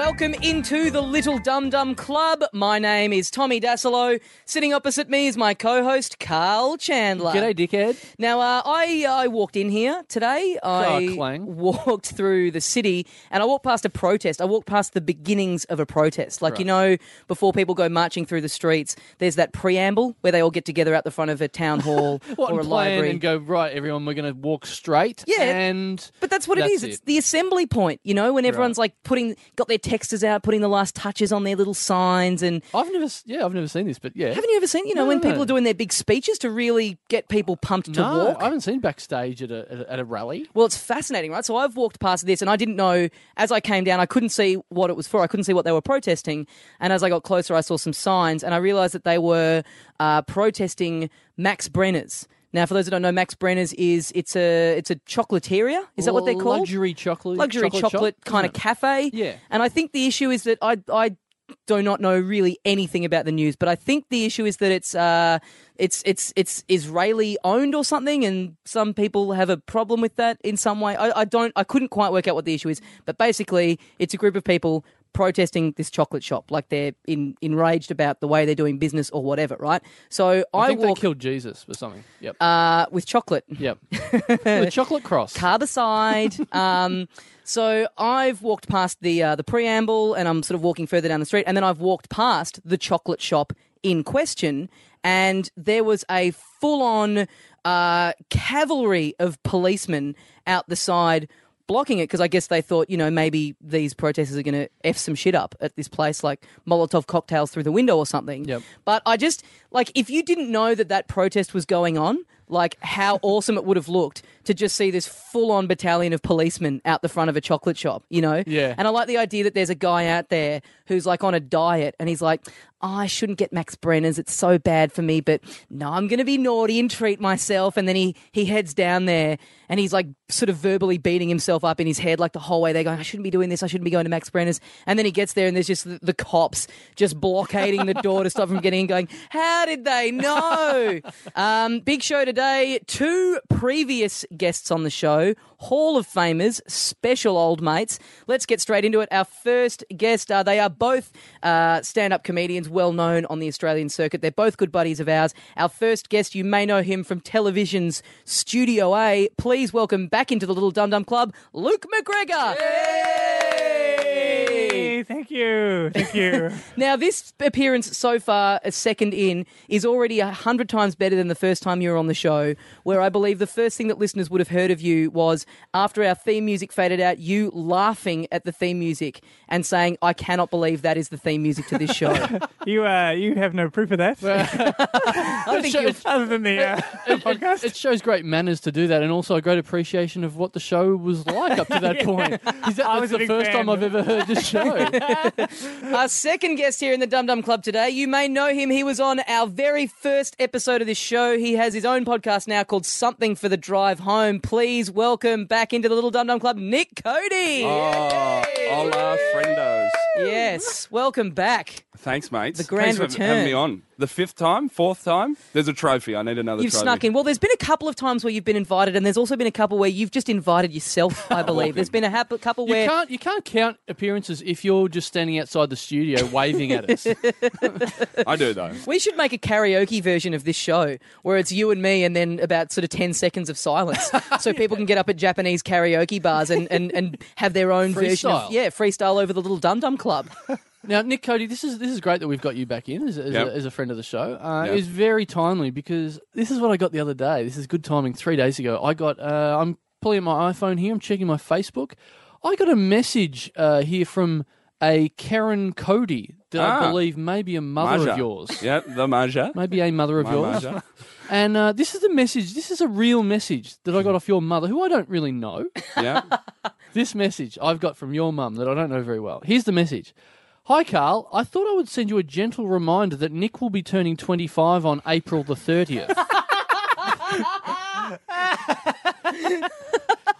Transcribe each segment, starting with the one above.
welcome into the Little Dum Dum Club. My name is Tommy Dassalo. Sitting opposite me is my co-host Carl Chandler. G'day, dickhead. Now, uh, I I walked in here today. I clang. walked through the city, and I walked past a protest. I walked past the beginnings of a protest. Like you know, before people go marching through the streets, there's that preamble where they all get together out the front of a town hall What, or a plan library. and go, right, everyone, we're going to walk straight. Yeah. And But that's what it That's is. It's it. the assembly point, you know, when everyone's like putting, got their texters out, putting the last touches on their little signs. And I've never, yeah, I've never seen this, but yeah. haven't you ever seen, you know, when people are doing their big speeches to really get people pumped to no, walk? I haven't seen backstage at a, at a, at a rally. Well, it's fascinating, right? So I've walked past this and I didn't know, as I came down, I couldn't see what it was for. I couldn't see what they were protesting. And as I got closer, I saw some signs and I realized that they were uh, protesting Max Brenner's. Now, for those that don't know, Max Brenner's is it's a it's a chocolateria. Is that what they're called? Luxury chocolate. luxury chocolate, shop, kind of cafe. Yeah. And I think the issue is that I I do not know really anything about the news, but I think the issue is that it's uh it's it's it's Israeli owned or something, and some people have a problem with that in some way. I, I don't I couldn't quite work out what the issue is, but basically it's a group of people protesting this chocolate shop like they're in, enraged about the way they're doing business or whatever right so i, I think walk they killed Jesus or something. Yep. uh, with chocolate yep. the chocolate cross. carb aside. um, so I've walked past the uh, the preamble, and I'm sort of walking further down the street, and then I've walked past the chocolate shop in question, and there was a full on uh, cavalry of policemen out the side. Blocking it because I guess they thought, you know, maybe these protesters are going to f some shit up at this place, like Molotov cocktails through the window or something. Yep. But I just like if you didn't know that that protest was going on, like how awesome it would have looked to just see this full-on battalion of policemen out the front of a chocolate shop, you know? Yeah. And I like the idea that there's a guy out there who's like on a diet and he's like, oh, I shouldn't get Max Brenner's. It's so bad for me, but no, I'm going to be naughty and treat myself. And then he, he heads down there and he's like sort of verbally beating himself up in his head like the whole way. They're going, I shouldn't be doing this. I shouldn't be going to Max Brenner's. And then he gets there and there's just the, the cops just blockading the door to stop him getting in going, how did they know? um, big show today. Two previous guests on the show, Hall of Famers, special old mates. Let's get straight into it. Our first guest, uh, they are both uh, stand up comedians well known on the Australian circuit. They're both good buddies of ours. Our first guest, you may know him from television's Studio A. Please welcome back into the Little Dum Dum Club, Luke McGregor. Hey, thank you, thank you. Now, this appearance so far, a second in, is already a hundred times better than the first time you were on the show, where I believe the first thing that listeners would have heard of you was after our theme music faded out, you laughing at the theme music and saying, I cannot believe that is the theme music to this show. you, uh, you have no proof of that, I think Show- other than the uh, It, podcast. it shows great manners to do that, and also a great appreciation of what the show was like up to that point. Is that, I that's was the first fan. time I've ever heard this show. Our second guest here in the Dum Dum Club today, you may know him. He was on our very first episode of this show. He has his own podcast now called Something for the Drive Home. Please welcome back into the Little Dum Dum Club, Nick Cody. Oh, hola, friendos. Yes, welcome back. Thanks, mates. The grand Thanks for return. having me on. The fifth time, fourth time. There's a trophy. I need another You've trophy. snuck in. Well, there's been a couple of times where you've been invited, and there's also been a couple where you've just invited yourself. I believe there's been a hap- couple You where can't you can't count appearances if you're just standing outside the studio waving at us. I do though. we should make a karaoke version of this show where it's you and me, and then about sort of ten seconds of silence, so people can get up at Japanese karaoke bars and, and, and have their own version of yeah freestyle over the little Dum Dum Club. Now, Nick Cody, this is this is great that we've got you back in as, as, Yep. a, as a friend of the show. Uh, Yep. It was very timely because this is what I got the other day. This is good timing. Three days ago, I got. Uh, I'm pulling my iPhone here. I'm checking my Facebook. I got a message uh, here from a Karen Cody that I Ah. believe may be a mother Maja. of yours. Yeah, the Maja. Maybe a mother of My yours. Maja. And uh, this is the message. This is a real message that I got off your mother, who I don't really know. Yeah. This message I've got from your mum that I don't know very well. Here's the message. Hi, Carl. I thought I would send you a gentle reminder that Nick will be turning 25 on April the 30th.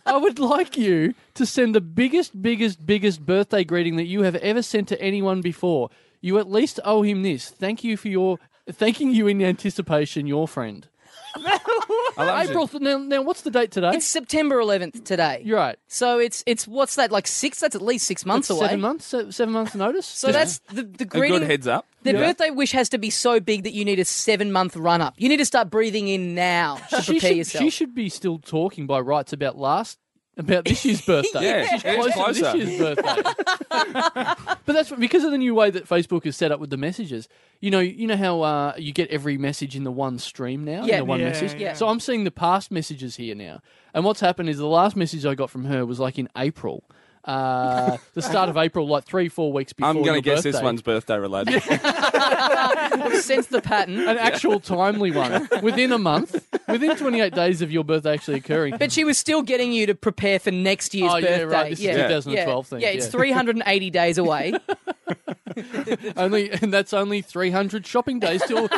I would like you to send the biggest, biggest, biggest birthday greeting that you have ever sent to anyone before. You at least owe him this. Thank you for your thanking you in anticipation, your friend. I April. Th- now, now, what's the date today? It's September 11th today. You're right. So it's it's what's that like six? That's at least six months That's away. Seven months. se- Seven months notice. So that's the the A greeting. good heads up. The Yeah. birthday wish has to be so big that you need a seven month run up. You need to start breathing in now to she prepare should, yourself. She should be still talking by rights about last about this year's birthday. Yeah, she's it's closer, to this year's birthday. but that's what- because of the new way that Facebook is set up with the messages. You know, you know how uh, you get every message in the one stream now, Yeah. in the one Yeah, message. yeah. So I'm seeing the past messages here now, and what's happened is the last message I got from her was like in April. Uh, the start of April, like three, four weeks before. I'm going to your guess this one's birthday related. sense the pattern. an actual timely one within a month, within 28 days of your birthday actually occurring. But she was still getting you to prepare for next year's Oh, yeah, birthday. right, this is yeah. 2012 yeah. thing, Yeah, it's yeah. 380 days away. only and that's only 300 shopping days till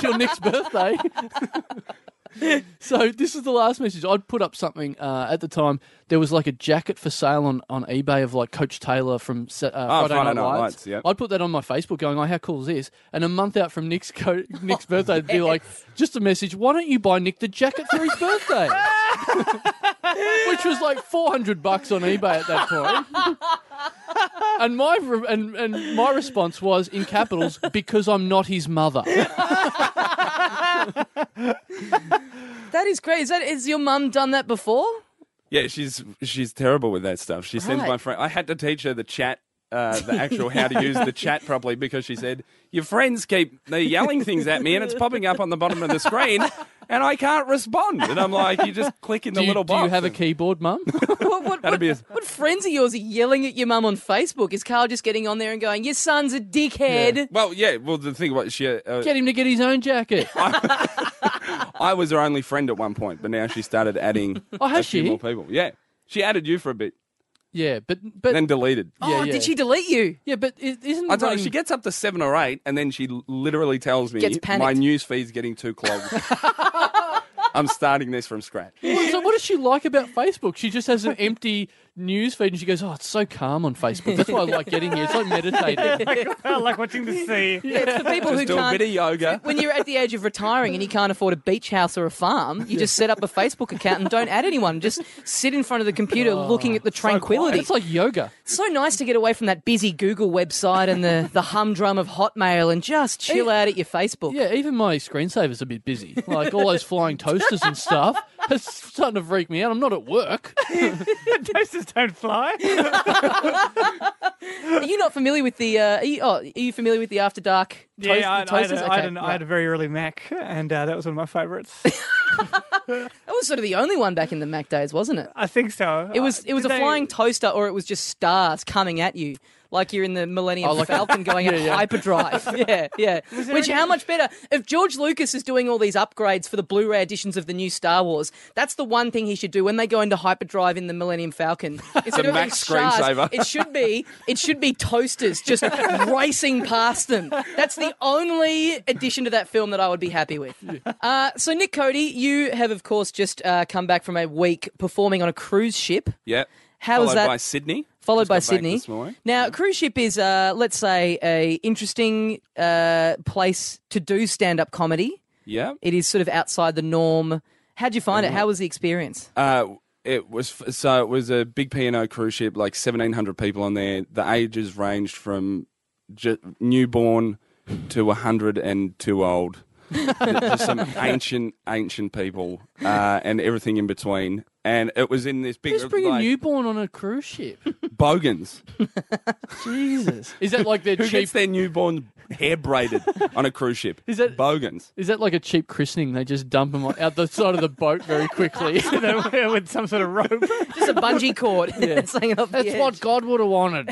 till next birthday so this is the last message. I'd put up something uh, at the time. There was like a jacket for sale on, on ebay of like coach taylor from uh, Oh, friday, Friday night, Night lights, Lights, i'd put that on my facebook going oh how cool is this? And a month out from nick's co- nick's birthday it'd be like just a message. Why don't you buy nick the jacket for his birthday? Which was like 400 bucks on ebay at that point. point. And my re- and, and my response was in capitals because I'm not his mother. that is great. Is that is your mum done that before? Yeah, she's she's terrible with that stuff. She sends Right. my friend. I had to teach her the chat, uh, the actual how to use the chat properly because she said your friends keep they're yelling things at me and it's popping up on the bottom of the screen and I can't respond. And I'm like, you just click in the Do you, little do box. you have a and- keyboard, mum? What, what, That'd be a- what friends of yours are yelling at your mum on Facebook? Is Carl just getting on there and going, "Your son's a dickhead"? Well, yeah. Well, the thing about she, uh, Get him to get his own jacket. I was her only friend at one point, but now she started adding Oh, has a few she? more people. Yeah, she added you for a bit, Yeah, but but then deleted. Oh, Yeah, yeah. did she delete you? yeah, but is isn't I tell you, running- she gets up to seven or eight, and then she l- literally tells me Gets my news feed's getting too clogged. I'm starting this from scratch. So what does she like about Facebook? She just has an empty news feed and she goes, "Oh, it's so calm on Facebook. That's why I like getting here. It's like meditating." I like watching the sea. Yeah, it's for people who Just do a can't. bit of yoga. when you're at the age of retiring and you can't afford a beach house or a farm, you just set up a Facebook account and don't add anyone. Just sit in front of the computer oh, looking at the tranquility. It's like yoga. It's so nice to get away from that busy Google website and the, the humdrum of Hotmail and just chill out at your Facebook. Yeah, even my screensaver's a bit busy. Like all those flying toasters and stuff. It's starting to freak me out. I'm not at work. Toasters don't fly. Are you not familiar with the? Uh, are, you, oh, are you familiar with the After Dark toast, yeah, I, the I, had toasters? a, I, had an, yeah. I had a very early Mac, and uh, that was one of my favourites. That was sort of the only one back in the Mac days, wasn't it? I think so. It was Uh, it was a did they- flying toaster, or it was just stars coming at you, like you're in the Millennium Oh, like- Falcon going at Yeah, yeah. hyperdrive. yeah, yeah. Which how much better if George Lucas is doing all these upgrades for the Blu-ray editions of the new Star Wars? That's the one thing he should do when they go into hyperdrive in the Millennium Falcon. Instead of Mac having stars, screensaver. It should be it should be toasters just racing past them. That's the only addition to that film that I would be happy with. Uh, so Nick Cody, you have of course just uh, come back from a week performing on a cruise ship. Yeah. How was Followed that? by Sydney. Followed Just by Sydney. Now, cruise ship is, uh, let's say, a interesting uh, place to do stand-up comedy. Yeah. It is sort of outside the norm. How'd you find it? How was the experience? Uh, it was so it was a big P and O cruise ship, like seventeen hundred people on there. The ages ranged from newborn to hundred and too old. Just some ancient, ancient people, uh, and everything in between. And it was in this big Just bring a newborn on a cruise ship. bogans. Jesus. Is that like their Who cheap gets their newborn hair braided on a cruise ship? Is that- bogans? Is that like a cheap christening? They just dump them out the side of the boat very quickly. with some sort of rope. Just a bungee cord Yeah. That's what God would have wanted.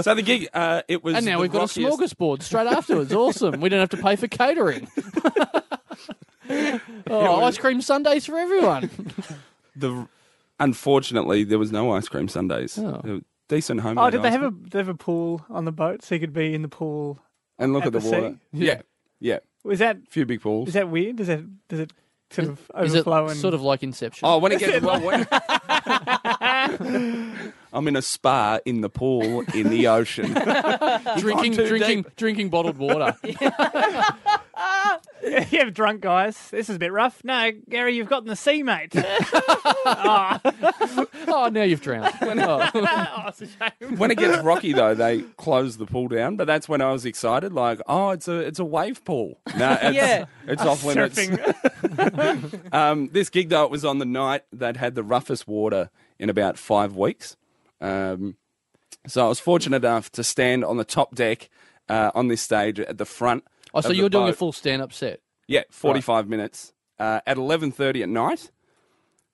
So the gig, uh, it was. And now we've got a smorgasbord straight afterwards. Awesome. We don't have to pay for catering. oh, ice cream sundaes for everyone. The unfortunately, there was no ice cream sundaes. Oh. Decent home. Oh, did they have a they have a pool on the boat so you could be in the pool? and look at at, the, the water? sea? Yeah, yeah. Was that a few big pools. is that weird? Does that does it sort of Is it overflow and sort of like Inception? Oh, when it gets well, when I'm in a spa in the pool in the ocean. drinking, drinking, deep. drinking bottled water. yeah, drunk guys. This is a bit rough. No, Gary, you've gotten the sea, mate. Oh, now you've drowned. Oh. oh, it's a shame. when it gets rocky though, they close the pool down. But that's when I was excited. Like, oh, it's a it's a wave pool. No, it's, Yeah. it's off limits. Surfing. Um, this gig though, it was on the night that had the roughest water in about five weeks. Um, so I was fortunate enough to stand on the top deck uh, on this stage at the front. Oh, so you're doing a full stand-up set. Yeah, 45 minutes uh, at 11:30 at night,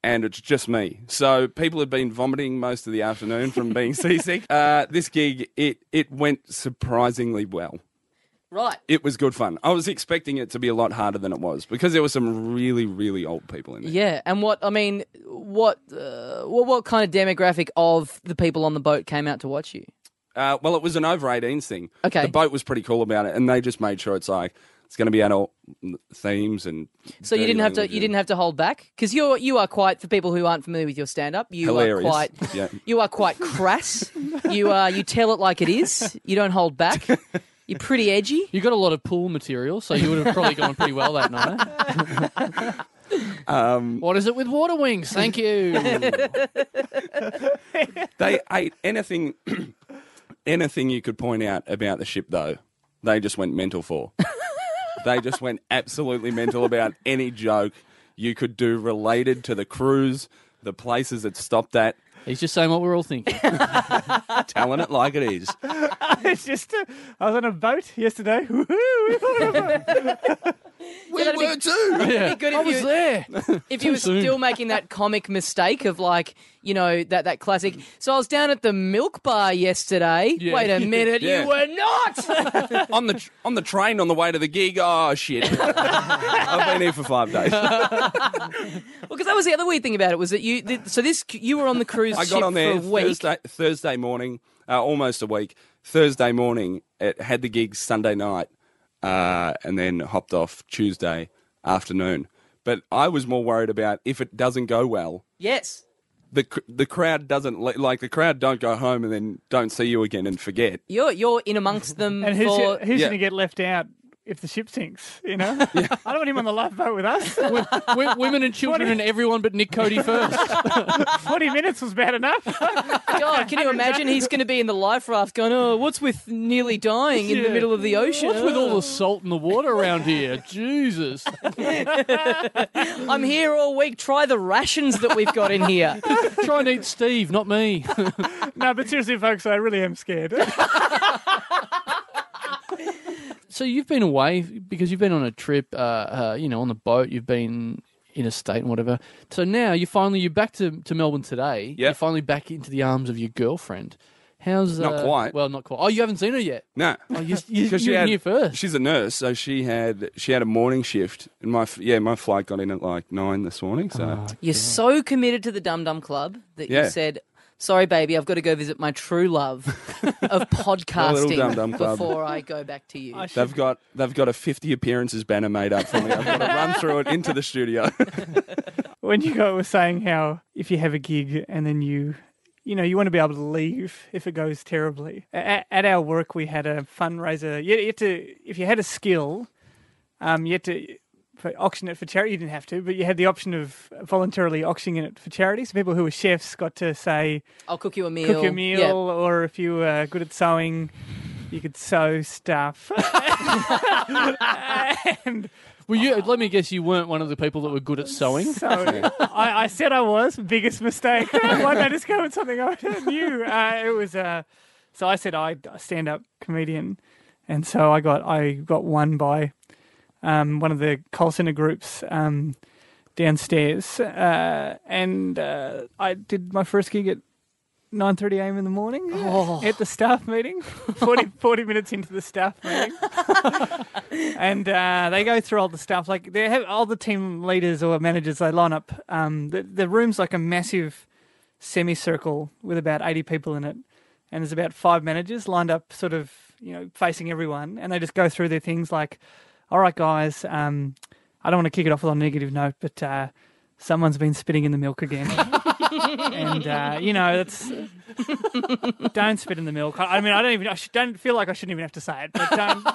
and it's just me. So people have been vomiting most of the afternoon from being seasick. Uh, this gig, it it went surprisingly well. Right. It was good fun. I was expecting it to be a lot harder than it was because there were some really really old people in there. Yeah, and what I mean, what uh, what what kind of demographic of the people on the boat came out to watch you? Uh, well, it was an over 18s thing. Okay. The boat was pretty cool about it, and they just made sure it's like it's going to be adult themes and. So you didn't have to you and didn't have to hold back because you're you are quite for people who aren't familiar with your stand up. You Hilarious. are quite Yeah. you are quite crass. you are you tell it like it is. You don't hold back. You're pretty edgy. You got a lot of pool material, so you would have probably gone pretty well that night. Um, What is it with water wings? Thank you. they ate anything, anything you could point out about the ship, though. They just went mental for. they just went absolutely mental about any joke you could do related to the cruise, the places it stopped at, He's just saying what we're all thinking. telling it like it is. it's just, uh, I was on a boat yesterday. We that'd be- were too. Yeah, good I if was you- there. if you were soon. still making that comic mistake of like you know that that classic. So I was down at the milk bar yesterday. Yeah. Wait a minute, Yeah. you were not. on the tr- on the train on the way to the gig. Oh shit! I've been here for five days. Well, because that was the other weird thing about it was that you. Th- so this you were on the cruise I ship got on there for a week. Thursday, Thursday morning, uh, almost a week. Thursday morning, it had the gig Sunday night, uh, and then hopped off Tuesday afternoon. But I was more worried about if it doesn't go well. Yes. The the crowd doesn't like the crowd don't go home and then don't see you again and forget. You're you're in amongst them and who's, for who's Yeah. going to get left out if the ship sinks? You know? I don't want him on the lifeboat with us. W- women and children and everyone but Nick Cody first. 40 minutes was bad enough. God, can you imagine he's going to be in the life raft going, "Oh, what's with nearly dying in the middle of the ocean? What's with all Oh, the salt in the water around here? Jesus. I'm here all week. Try the rations that we've got in here." Try and eat Steve, not me. no, but seriously, folks, I really am scared. So you've been away because you've been on a trip, uh, uh, you know, on the boat. You've been in a state and whatever. So now you finally you're back to, to Melbourne today. Yep. You're finally back into the arms of your girlfriend. How's Not uh, quite. Well, not quite. Oh, you haven't seen her yet. No, Oh, you, you, because she you're had here first. she's a nurse, so she had she had a morning shift, and my yeah my flight got in at like nine this morning. So You're so committed to the Dum Dum Club that Yeah. you said, "Sorry, baby, I've got to go visit my true love of podcasting Dum Dum before I go back to you." Should- They've got they've got a 50 appearances banner made up for me. I've got to run through it into the studio. when you go, were saying how if you have a gig and then you, you know, you want to be able to leave if it goes terribly. At, at our work, we had a fundraiser. You, you had to, if you had a skill, um, you had to for auction it for charity. You didn't have to, but you had the option of voluntarily auctioning it for charity. So people who were chefs got to say, I'll cook you a meal. cook a meal, Yeah. or if you were good at sewing, you could sew stuff. and Well, you, let me guess, you weren't one of the people that were good at sewing. So I, I said I was. Biggest mistake. Why did I just go with something I knew? Uh, it was. Uh, so I said I stand up comedian, and so I got I got one by um, one of the call center groups um, downstairs, uh, and uh, I did my first gig at. 9.30 a.m. in the morning at the staff meeting, 40, 40 minutes into the staff meeting. and uh, they go through all the stuff. Like they have all the team leaders or managers. They line up. Um, the the room's like a massive semicircle with about eighty people in it, and there's about five managers lined up, sort of you know facing everyone, and they just go through their things like, "All right, guys, um, I don't want to kick it off with a negative note, but." Uh, Someone's been spitting in the milk again, and uh, you know that's don't spit in the milk. I I mean, I don't even, I sh- don't feel like I shouldn't even have to say it, but don't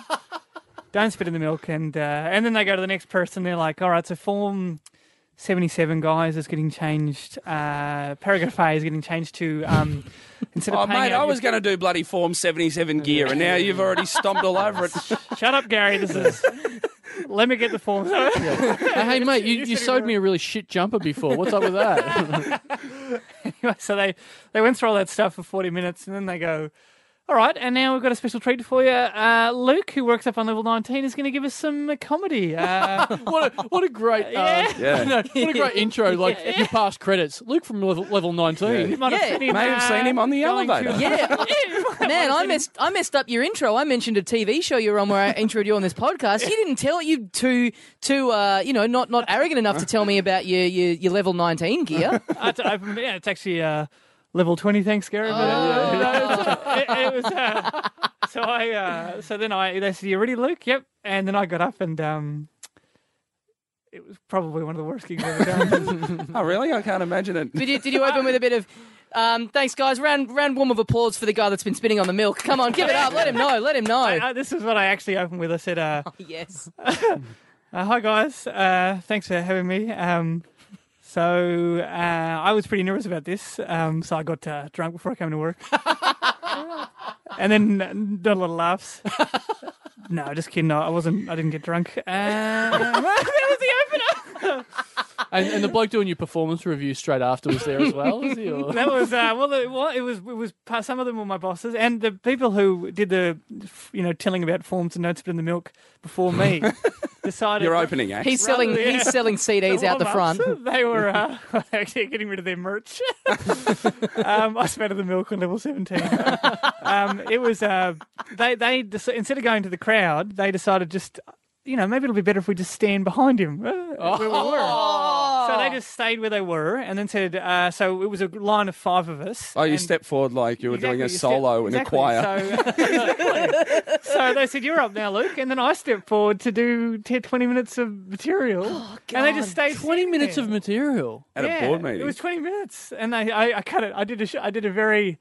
don't spit in the milk, and uh, and then they go to the next person. They're like, all right, so form. 77 guys is getting changed. Uh, paragraph A is getting changed to um, instead of Oh, mate, out I your- was going to do bloody Form 77 gear, and now you've already stomped all over it. Shut up, Gary. This is. Let me get the form. Uh, hey, mate, you, you you sewed me a really shit jumper before. What's up with that? Anyway, so they, they went through all that stuff for 40 minutes and then they go, all right, and now we've got a special treat for you. Uh, Luke, who works up on level 19, is going to give us some uh, comedy. Uh, what a what a great Yeah. um, Yeah. no, what a great intro. Like your past credits. Luke from level, level you nineteen. might have Yeah. seen him, May have uh, seen him on the going elevator. to- Yeah. Man, I messed I messed up your intro. I mentioned a TV show you were on where I introed you on this podcast. You didn't tell you too too uh, you know, not not arrogant enough to tell me about your your, your level nineteen gear. Uh, it's, uh, yeah, it's actually uh, level 20, thanks, Gary. But, Oh. uh, it, it was, uh, so I, uh, so then I, they said, you ready, Luke? Yep. And then I got up and, um, it was probably one of the worst gigs I've ever done. Oh, really? I can't imagine it. Did you did you open with a bit of um, thanks guys, round round warm of applause for the guy that's been spinning on the milk. Come on, give it up. Let him know. Let him know. I, I, this is what I actually opened with. I said, uh, yes. Uh, hi guys, uh, thanks for having me. Um, so uh, I was pretty nervous about this, um, so I got uh, drunk before I came to work, and then uh, done a lot of laughs. no, just kidding. No, I wasn't. I didn't get drunk. Uh, that was the opener. And, and the bloke doing your performance review straight after was there as well. Was he, or- That was uh, well. The, well, it was. It was. Some of them were my bosses, and the people who did the, you know, telling about forms and notes in the milk before me decided you're opening act. He's selling Rather, yeah. he's selling CDs out the front. They were uh, actually getting rid of their merch. um, I spattered the milk on level seventeen. um, it was uh, they they instead of going to the crowd, they decided just you know maybe it'll be better if we just stand behind him uh, where we were. So they just stayed where they were, and then said. Uh, so it was a line of five of us. Oh, you and- stepped forward like you were doing a solo step- in a choir. So, so they said, You're up now, Luke. And then I stepped forward to do 10, 20 minutes of material. and they just stayed Twenty minutes there. of material. At Yeah, a board meeting. It was 20 minutes. And I, I, I cut it. I did a, sh- I did a very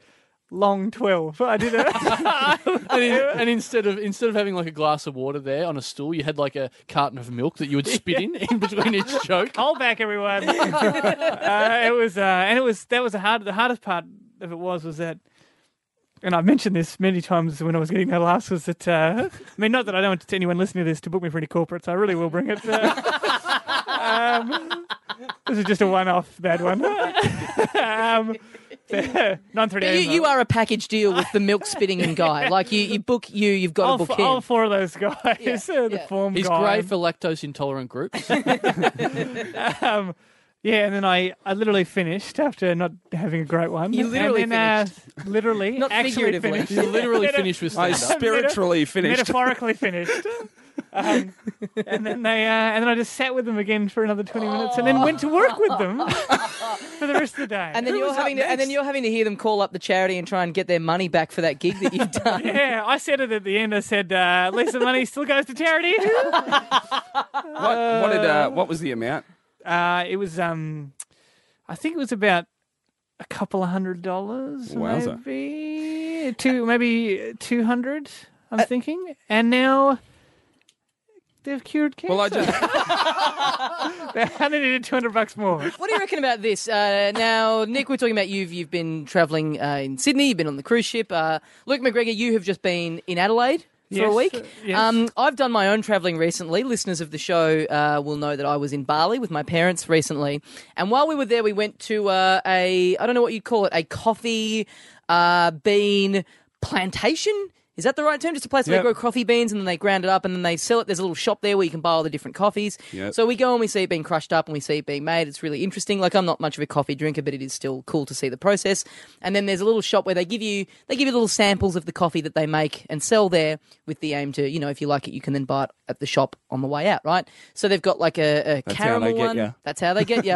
long 12. I did a. And, in, and instead of instead of having like a glass of water there on a stool, you had like a carton of milk that you would spit in in between each joke. Hold back, everyone. uh, it was, uh, and it was, that was the hard, the hardest part of it was, was that, and I've mentioned this many times when I was getting that last was that, uh, I mean, not that I don't want anyone listening to this to book me for any corporates, I really will bring it. Uh, um, this is just a one-off bad one. um, nine thirty. You, you are a package deal with the milk spitting and guy. Like you, you book you, you've got all, to book f- all him. four of those guys. Yeah, uh, the yeah. form He's guy. great for lactose intolerant groups. um, yeah, and then I, I literally finished after not having a great one. You literally and then, Uh, literally, Not actually figuratively. finished. You literally finished with I stand up. spiritually finished. Metaphorically finished. Um, and then they, uh, and then I just sat with them again for another twenty minutes, and then went to work with them for the rest of the day. And then Who you're was up having to, and then next? you're having to hear them call up the charity and try and get their money back for that gig that you've done. yeah, I said it at the end. I said, uh, at least the money still goes to charity. what, what did? Uh, what was the amount? Uh, it was, um, I think it was about a couple of hundred dollars, Wowza. maybe two, maybe two hundred. I'm thinking, and now they've cured cancer. Well, I just they needed two hundred bucks more. What do you reckon about this? Uh, now, Nick, we're talking about you've you've been travelling uh, in Sydney. You've been on the cruise ship. Uh, Luke McGregor, you have just been in Adelaide. For a week. uh, yes. Um, I've done my own travelling recently. Listeners of the show uh, will know that I was in Bali with my parents recently. And while we were there, we went to uh, a, I don't know what you'd call it, a coffee uh, bean plantation. Is that the right term? Just a place where Yep. they grow coffee beans and then they ground it up and then they sell it. There's a little shop there where you can buy all the different coffees. Yep. So we go and we see it being crushed up and we see it being made. It's really interesting. Like I'm not much of a coffee drinker, but it is still cool to see the process. And then there's a little shop where they give you they give you little samples of the coffee that they make and sell there with the aim to, you know, if you like it, you can then buy it at the shop on the way out, right? So they've got like a, a That's caramel one. ya. That's how they get you.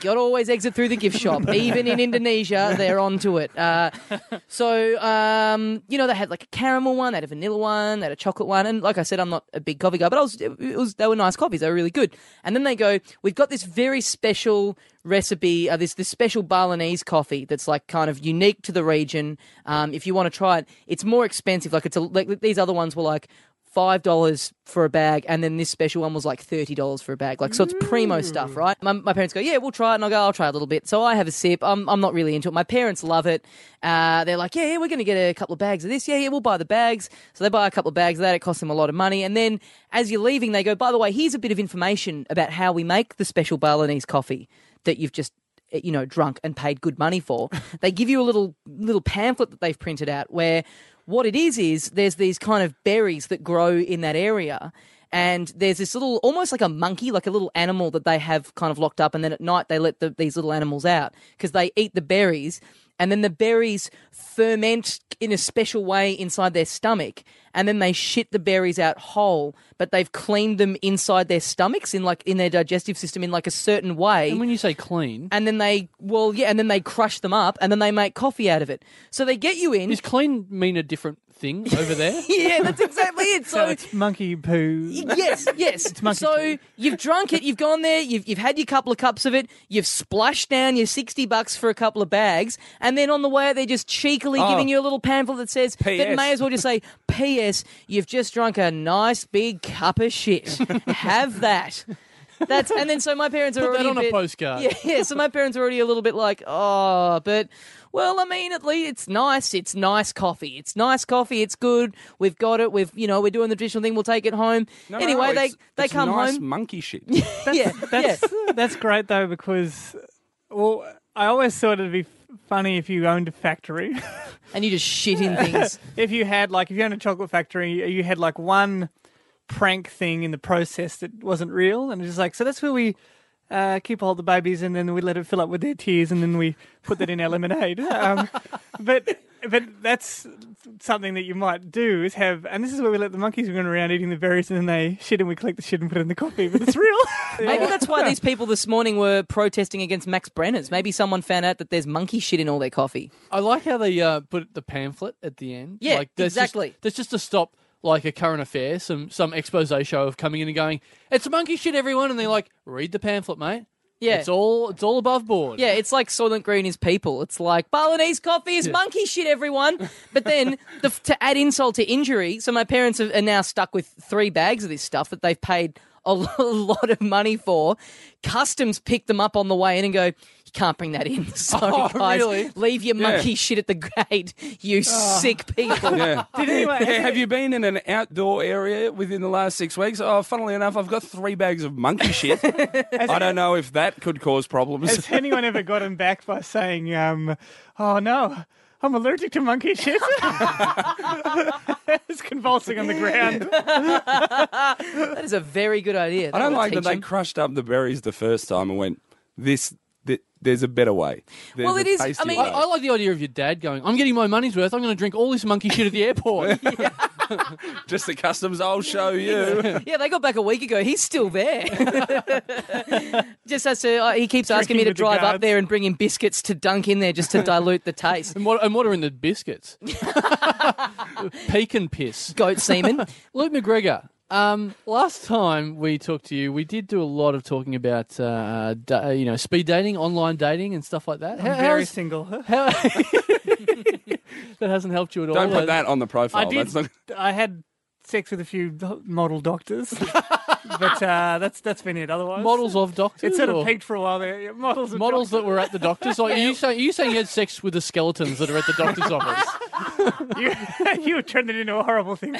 Got to always exit through the gift shop. Even in Indonesia, they're onto it. Uh, so, um, you know, they had like a caramel one, they had a vanilla one, they had a chocolate one, and like I said, I'm not a big coffee guy, but I was, it was they were nice coffees, they were really good. And then they go, we've got this very special recipe, uh, this this special Balinese coffee that's like kind of unique to the region. Um, if you want to try it, it's more expensive. Like it's a, like these other ones were like five dollars for a bag, and then this special one was like thirty dollars for a bag. Like so, it's primo stuff, right? My, my parents go, yeah, we'll try it, and I go, I'll try a little bit. So I have a sip. I'm I'm not really into it. My parents love it. Uh, they're like, yeah, yeah, we're going to get a couple of bags of this. Yeah, yeah, we'll buy the bags. So they buy a couple of bags of that. It costs them a lot of money, and then as you're leaving, they go, by the way, here's a bit of information about how we make the special Balinese coffee that you've just you know drunk and paid good money for. they give you a little little pamphlet that they've printed out where what it is is there's these kind of berries that grow in that area. And there's this little, almost like a monkey, like a little animal that they have kind of locked up. And then at night they let the, these little animals out because they eat the berries. And then the berries ferment in a special way inside their stomach. And then they shit the berries out whole, but they've cleaned them inside their stomachs in like in their digestive system in like a certain way. And when you say clean, and then they well yeah and then they crush them up and then they make coffee out of it. So they get you in. Does clean mean a different thing over there? yeah that's exactly it. So so it's monkey poo. yes yes. Monkey so you've drunk it you've gone there you've, you've had your couple of cups of it you've splashed down your 60 bucks for a couple of bags and then on the way out they're just cheekily Oh. giving you a little pamphlet that says that may as well just say ps you've just drunk a nice big cup of shit have that that's and then so my parents are Put that already on a bit- postcard. yeah, yeah. So my parents are already a little bit like, oh, but well, I mean, at least it's nice. It's nice coffee. It's nice coffee. It's good. We've got it. We've, you know, we're doing the traditional thing. We'll take it home. No, no, anyway, no, they it's- they it's come nice home. monkey shit. yeah, yeah. That's that's great though because, well, I always thought it'd be f- funny if you owned a factory. And you just shit in things. if you had like if you owned a chocolate factory, you had like one prank thing in the process that wasn't real, and it's just like so that's where we. Uh, keep all the babies, and then we let it fill up with their tears, and then we put that in our lemonade. Um, but but that's something that you might do is have, and this is where we let the monkeys run around eating the berries, and then they shit, and we collect the shit and put it in the coffee. But it's real. Maybe that's why these people this morning were protesting against Max Brenner's. Maybe someone found out that there's monkey shit in all their coffee. I like how they uh, put the pamphlet at the end. Yeah, like, that's just- exactly. that's just to stop like a current affair, some some expose show of coming in and going, "It's monkey shit, everyone," and they're like, "Read the pamphlet, mate. Yeah. it's all it's all above board." Yeah, it's like Soylent Green is people. It's like Balinese coffee is monkey shit, everyone. But then the, to add insult to injury, so my parents are, are now stuck with three bags of this stuff that they've paid a lot of money for. Customs pick them up on the way in and go, "You can't bring that in. Sorry, Oh, guys. really? Leave your Yeah. monkey shit at the gate. You sick people." Yeah. Did anyone? Yeah, have you been in an outdoor area within the last six weeks? Oh, funnily enough, I've got three bags of monkey shit. I don't know if that could cause problems. Has anyone ever gotten back by saying, um, "Oh no, I'm allergic to monkey shit"? it's convulsing on the ground. That is a very good idea. I don't like that teach they crushed up the berries the first time and went, "This, th- there's a better way." There's Well, it is- I mean- I, way." I like the idea of your dad going, "I'm getting my money's worth. I'm going to drink all this monkey shit at the airport." just the customs. I'll show you. Yeah, they got back a week ago. He's still there. just has to. Uh, he keeps asking me to with the drive up there and bring him biscuits to dunk in there just to dilute the taste. and what and what are in the biscuits? Pecan piss. Goat semen. Luke McGregor. Um, last time we talked to you, we did do a lot of talking about uh, da- you know speed dating, online dating, and stuff like that. I'm How- very how's- single. how- that hasn't helped you at all. Don't Uh, put that on the profile. I did. That's not- I had sex with a few model doctors, but uh, that's that's been it. Otherwise, models of doctors. It sort or of peaked for a while there. Yeah, Models, of models that were at the doctor's. Like, are you you saying you had sex with the skeletons that are at the doctor's office? you, you turned it into a horrible thing.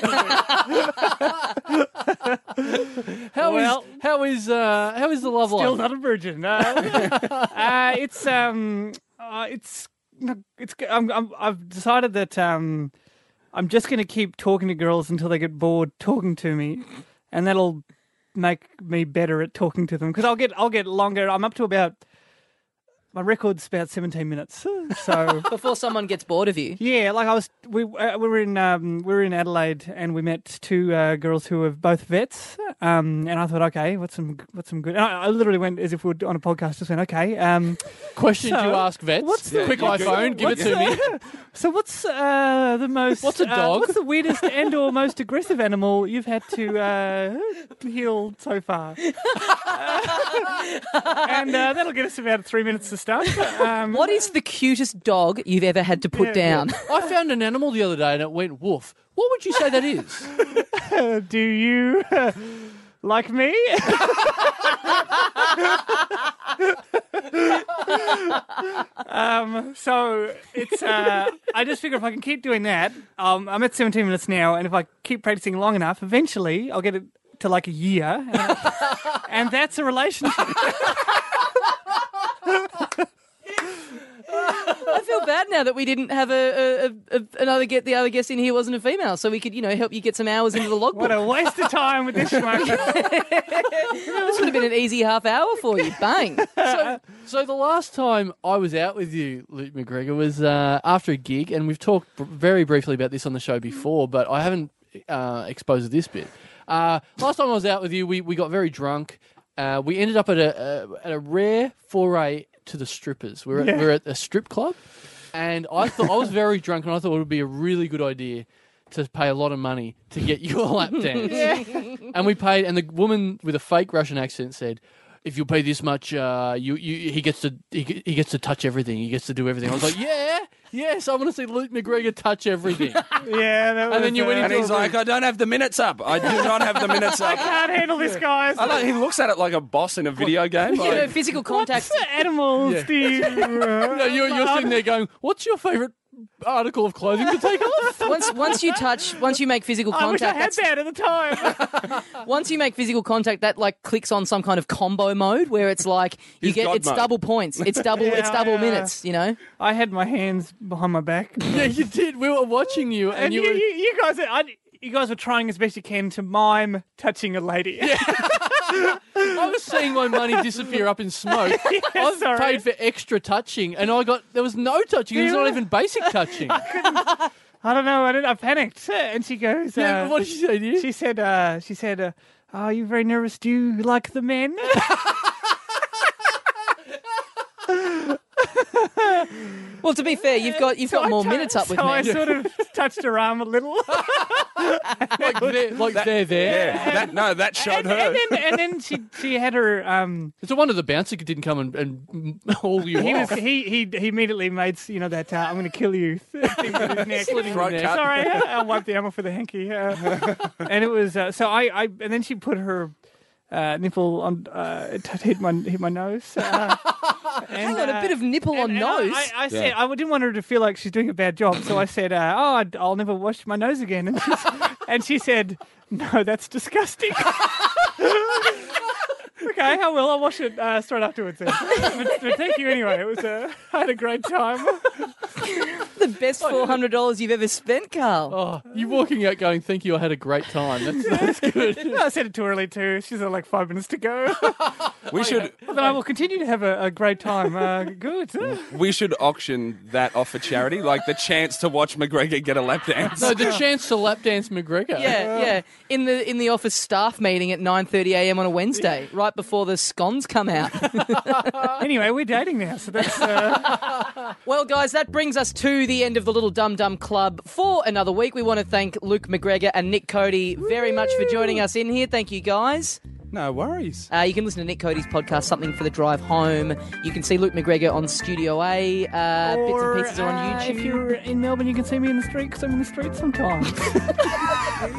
How is Well- how is uh, how is the love Still life? not a virgin. Uh, uh, it's um, uh, it's no, it's. I'm, I'm, I've decided that um, I'm just going to keep talking to girls until they get bored talking to me, and that'll make me better at talking to them because I'll get I'll get longer. I'm up to about my record's about 17 minutes, so. Before someone gets bored of you. Yeah, like I was, we uh, we were in um, we were in Adelaide, and we met two uh, girls who were both vets. Um, and I thought, okay, what's some what's some good? And I, I literally went as if we were on a podcast. Just went, okay. Um, Questions So, you ask vets. what's the- Quick iPhone, give it to me. so what's uh, the most? What's a uh, dog? what's the weirdest and or most aggressive animal you've had to uh, heal so far? and uh, that'll get us about three minutes to start. Um, What is the cutest dog you've ever had to put Yeah, down? I found an animal the other day and it went woof. What would you say that is? Uh, do you uh, like me? um, so it's. Uh, I just figure if I can keep doing that, um, I'm at 17 minutes now, and if I keep practicing long enough, eventually I'll get it to like a year, and, and that's a relationship. I feel bad now that we didn't have a, a, a, another get the other guest in here wasn't a female, so we could you know help you get some hours into the logbook. What a waste of time with this schmuck. this would have been an easy half hour for you. Bang. so, so the last time I was out with you, Luke McGregor, was uh, after a gig, and we've talked very briefly about this on the show before, but I haven't uh, exposed this bit. Uh, last time I was out with you, we, we got very drunk. Uh, we ended up at a, a at a rare foray to the strippers. We were, Yeah. at, we were at a strip club, and I thought I was very drunk, and I thought it would be a really good idea to pay a lot of money to get your lap dance. And we paid, and the woman with a fake Russian accent said, "If you pay this much, uh, you, you he gets to he, he gets to touch everything. He gets to do everything." I was like, "Yeah, yes, I want to see Luke McGregor touch everything." yeah, that was, And then you went And he's like, I don't have the minutes up. I do not have the minutes up. I up. can't handle this, guys. I like, he looks at it like a boss in a video game. You know, Like, physical contact. What's animals Yeah. do you... no, you're, you're sitting there going, "What's your favorite article of clothing to take off?" Once once you touch, once you make physical I wish I contact, had that's, that at the time. once you make physical contact, that like clicks on some kind of combo mode where it's like you He's get God it's mode. double points, it's double it's Yeah, double yeah. minutes. You know. I had my hands behind my back. yeah, you did. We were watching you, and, And you you, were. you, you guys, I, you guys were trying as best you can to mime touching a lady. I was seeing my money disappear up in smoke. I've sorry. paid for extra touching, and I got there was no touching. It was not even basic touching. I don't know. I, didn't, I panicked, and she goes. yeah, uh, what did she say to you? She said. Uh, she said. Uh, "Oh, you're very nervous. Do you like the men?" Well, to be fair, you've got you've got So I more tou- minutes up with so I me. sort of touched her arm a little, like they're, like they're there. yeah, that, no, that showed and, her. and then and then she she had her. Um, It's a wonder the bouncer didn't come and, and haul you he off. was he he he immediately made you know that uh, I'm going to kill you thing with his neck. Slit his Throat neck. cut. Sorry, I'll wipe the ammo for the hanky. Uh, and it was uh, so I, I and then she put her uh, nipple on uh, hit my hit my nose. Uh, and, Hang on, a bit of nipple on and- and nose. I, I, I said Yeah. I didn't want her to feel like she's doing a bad job, so I said, uh, "Oh, I'd- I'll never wash my nose again." And, and she said, "No, that's disgusting." okay, I will. I'll wash it uh, straight afterwards. Then. But, but thank you anyway. It was a, I had a great time. the best four hundred dollars you've ever spent, Carl. Oh, you walking out going, "Thank you, I had a great time." That's, that's good. I said it too early too. She's like five minutes to go. We should But then I will continue to have a, a great time. Uh, good. we should auction that off for charity, like the chance to watch McGregor get a lap dance. No, the chance to lap dance McGregor. Yeah, yeah. In the in the office staff meeting at nine thirty a.m. on a Wednesday, right before the scones come out. Anyway, we're dating now, so that's uh, Well, guys, that brings us to the end of the Little Dum Dum Club for another week. We want to thank Luke McGregor and Nick Cody very much for joining us in here. Thank you, guys. No worries. Uh, you can listen to Nick Cody's podcast, Something for the Drive Home. You can see Luke McGregor on Studio A. Uh, bits and pieces are on uh, YouTube. If you're in Melbourne, you can see me in the street because I'm in the street sometimes,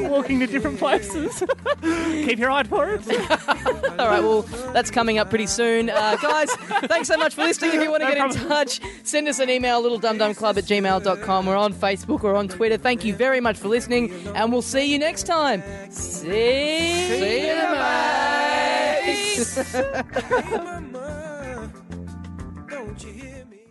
walking to different places. Keep your eye out for it. All right, well, that's coming up pretty soon. Uh, guys, thanks so much for listening. If you want to No get in touch, send us an email, littledumdumclub at gmail.com. We're on Facebook, we're on Twitter. Thank you very much for listening, and we'll see you next time. See, See you, mate. Mama,